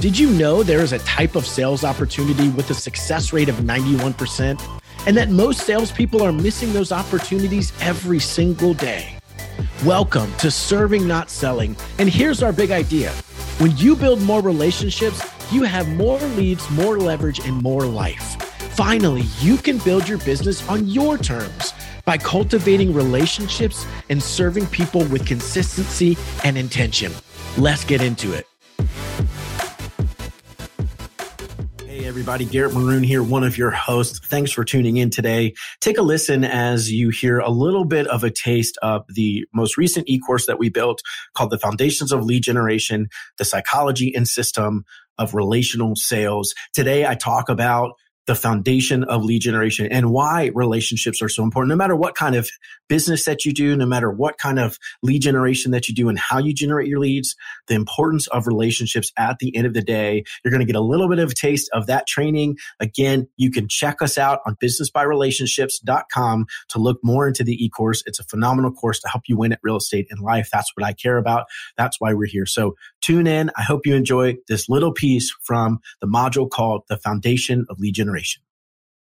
Did you know there is a type of sales opportunity with a success rate of 91%? And that most salespeople are missing those opportunities every single day. Welcome to Serving Not Selling. And here's our big idea when you build more relationships, you have more leads, more leverage, and more life. Finally, you can build your business on your terms by cultivating relationships and serving people with consistency and intention. Let's get into it. Everybody, Garrett Maroon here, one of your hosts. Thanks for tuning in today. Take a listen as you hear a little bit of a taste of the most recent e course that we built called The Foundations of Lead Generation, the Psychology and System of Relational Sales. Today, I talk about the foundation of lead generation and why relationships are so important. No matter what kind of business that you do, no matter what kind of lead generation that you do and how you generate your leads, the importance of relationships at the end of the day. You're going to get a little bit of taste of that training. Again, you can check us out on businessbyrelationships.com to look more into the e-course. It's a phenomenal course to help you win at real estate and life. That's what I care about. That's why we're here. So tune in. I hope you enjoy this little piece from the module called the foundation of lead generation generation.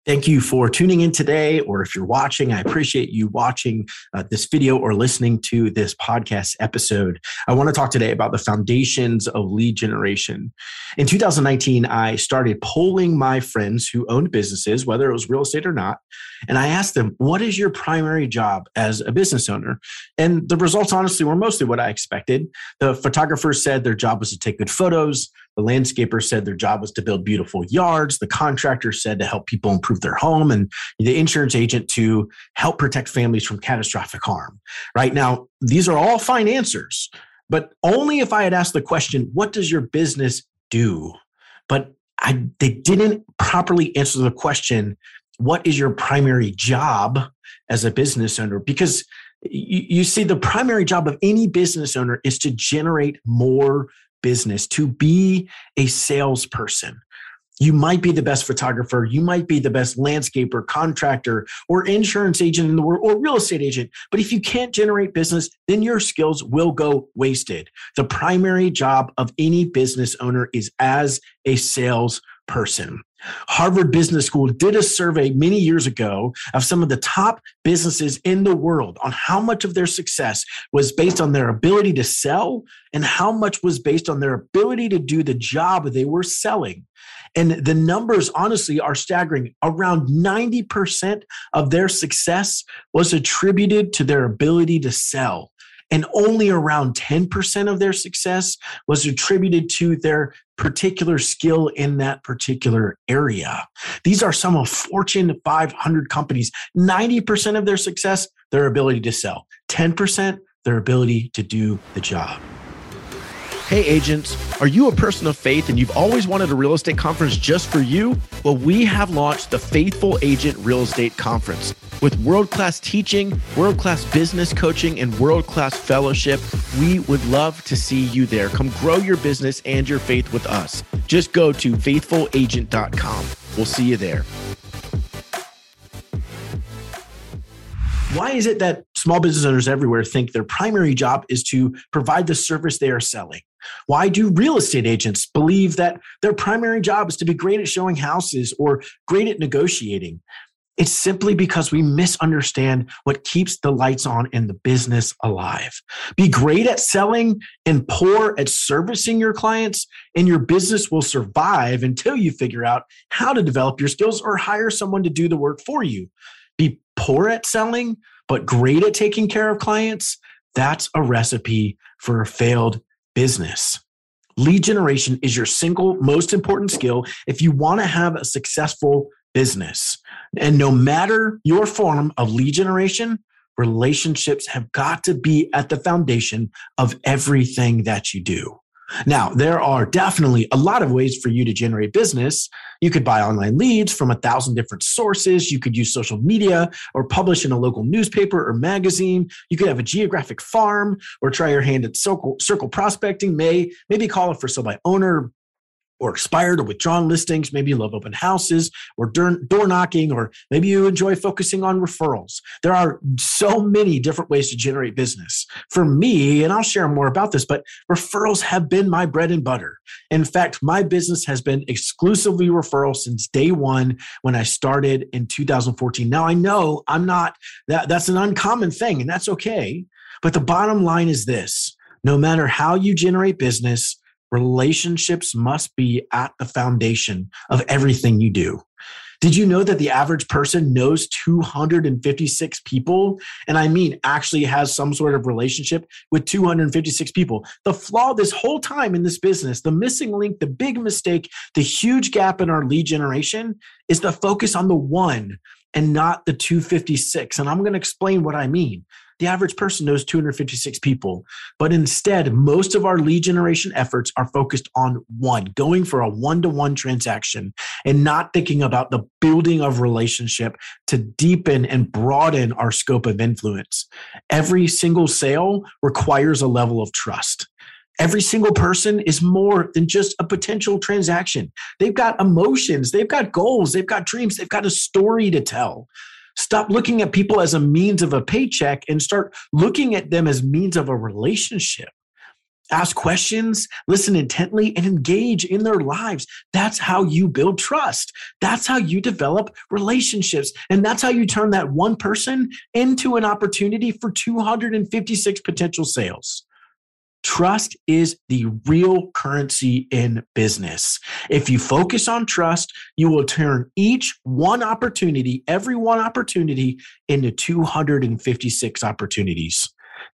Thank you for tuning in today, or if you're watching, I appreciate you watching uh, this video or listening to this podcast episode. I want to talk today about the foundations of lead generation. In 2019, I started polling my friends who owned businesses, whether it was real estate or not, and I asked them, What is your primary job as a business owner? And the results, honestly, were mostly what I expected. The photographers said their job was to take good photos. The landscaper said their job was to build beautiful yards. The contractor said to help people improve their home, and the insurance agent to help protect families from catastrophic harm. Right now, these are all fine answers, but only if I had asked the question, What does your business do? But I, they didn't properly answer the question, What is your primary job as a business owner? Because you, you see, the primary job of any business owner is to generate more business, to be a salesperson. You might be the best photographer, you might be the best landscaper, contractor, or insurance agent in the world, or real estate agent. But if you can't generate business, then your skills will go wasted. The primary job of any business owner is as a salesperson. Harvard Business School did a survey many years ago of some of the top businesses in the world on how much of their success was based on their ability to sell and how much was based on their ability to do the job they were selling. And the numbers, honestly, are staggering. Around 90% of their success was attributed to their ability to sell and only around 10% of their success was attributed to their particular skill in that particular area. These are some of Fortune 500 companies. 90% of their success, their ability to sell. 10%, their ability to do the job. Hey, agents, are you a person of faith and you've always wanted a real estate conference just for you? Well, we have launched the Faithful Agent Real Estate Conference. With world class teaching, world class business coaching, and world class fellowship, we would love to see you there. Come grow your business and your faith with us. Just go to faithfulagent.com. We'll see you there. Why is it that small business owners everywhere think their primary job is to provide the service they are selling? Why do real estate agents believe that their primary job is to be great at showing houses or great at negotiating? It's simply because we misunderstand what keeps the lights on in the business alive. Be great at selling and poor at servicing your clients, and your business will survive until you figure out how to develop your skills or hire someone to do the work for you. Be poor at selling, but great at taking care of clients. That's a recipe for a failed business. Lead generation is your single most important skill if you want to have a successful business. And no matter your form of lead generation, relationships have got to be at the foundation of everything that you do. Now, there are definitely a lot of ways for you to generate business. You could buy online leads from a thousand different sources. You could use social media or publish in a local newspaper or magazine. You could have a geographic farm or try your hand at circle, circle prospecting. May maybe call a for sale by owner or expired or withdrawn listings. Maybe you love open houses or door, knocking, or maybe you enjoy focusing on referrals. There are so many different ways to generate business. For me, and I'll share more about this, but referrals have been my bread and butter. In fact, my business has been exclusively referrals since day one when I started in 2014. Now I know I'm not that that's an uncommon thing, and that's okay. But the bottom line is this no matter how you generate business, relationships must be at the foundation of everything you do. Did you know that the average person knows 256 people? And I mean, actually has some sort of relationship with 256 people. The flaw this whole time in this business, the missing link, the big mistake, the huge gap in our lead generation is the focus on the one and not the 256. And I'm going to explain what I mean. The average person knows 256 people, but instead, most of our lead generation efforts are focused on one, going for a one to one transaction and not thinking about the building of relationship to deepen and broaden our scope of influence. Every single sale requires a level of trust. Every single person is more than just a potential transaction. They've got emotions, they've got goals, they've got dreams, they've got a story to tell. Stop looking at people as a means of a paycheck and start looking at them as means of a relationship. Ask questions, listen intently, and engage in their lives. That's how you build trust. That's how you develop relationships. And that's how you turn that one person into an opportunity for 256 potential sales. Trust is the real currency in business. If you focus on trust, you will turn each one opportunity, every one opportunity, into 256 opportunities.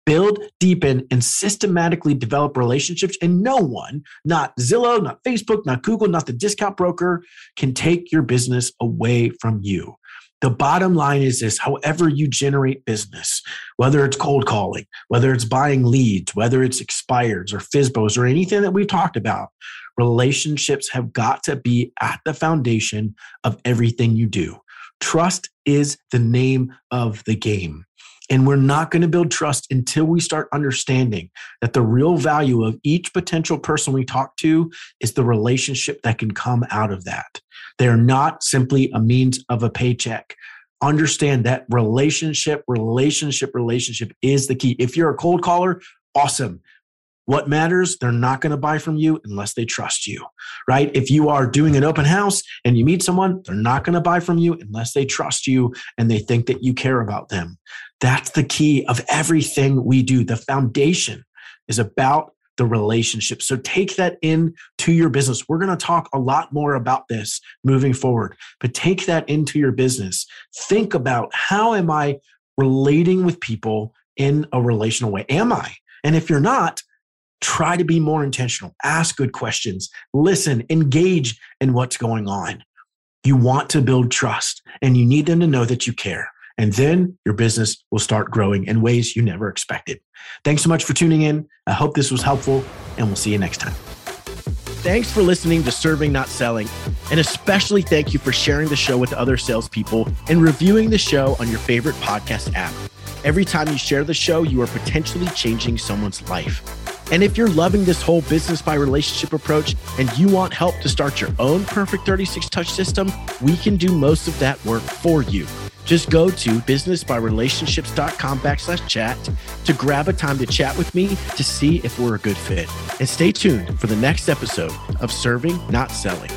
Build, deepen, and systematically develop relationships, and no one, not Zillow, not Facebook, not Google, not the discount broker, can take your business away from you. The bottom line is this however you generate business, whether it's cold calling, whether it's buying leads, whether it's expireds or FSBOs or anything that we've talked about, relationships have got to be at the foundation of everything you do. Trust is the name of the game. And we're not going to build trust until we start understanding that the real value of each potential person we talk to is the relationship that can come out of that. They're not simply a means of a paycheck. Understand that relationship, relationship, relationship is the key. If you're a cold caller, awesome. What matters, they're not going to buy from you unless they trust you, right? If you are doing an open house and you meet someone, they're not going to buy from you unless they trust you and they think that you care about them. That's the key of everything we do. The foundation is about the relationship. So take that into your business. We're going to talk a lot more about this moving forward, but take that into your business. Think about how am I relating with people in a relational way? Am I? And if you're not, Try to be more intentional. Ask good questions. Listen, engage in what's going on. You want to build trust and you need them to know that you care. And then your business will start growing in ways you never expected. Thanks so much for tuning in. I hope this was helpful, and we'll see you next time. Thanks for listening to Serving Not Selling. And especially thank you for sharing the show with other salespeople and reviewing the show on your favorite podcast app. Every time you share the show, you are potentially changing someone's life. And if you're loving this whole business by relationship approach and you want help to start your own perfect 36 touch system, we can do most of that work for you. Just go to businessbyrelationships.com backslash chat to grab a time to chat with me to see if we're a good fit. And stay tuned for the next episode of Serving, Not Selling.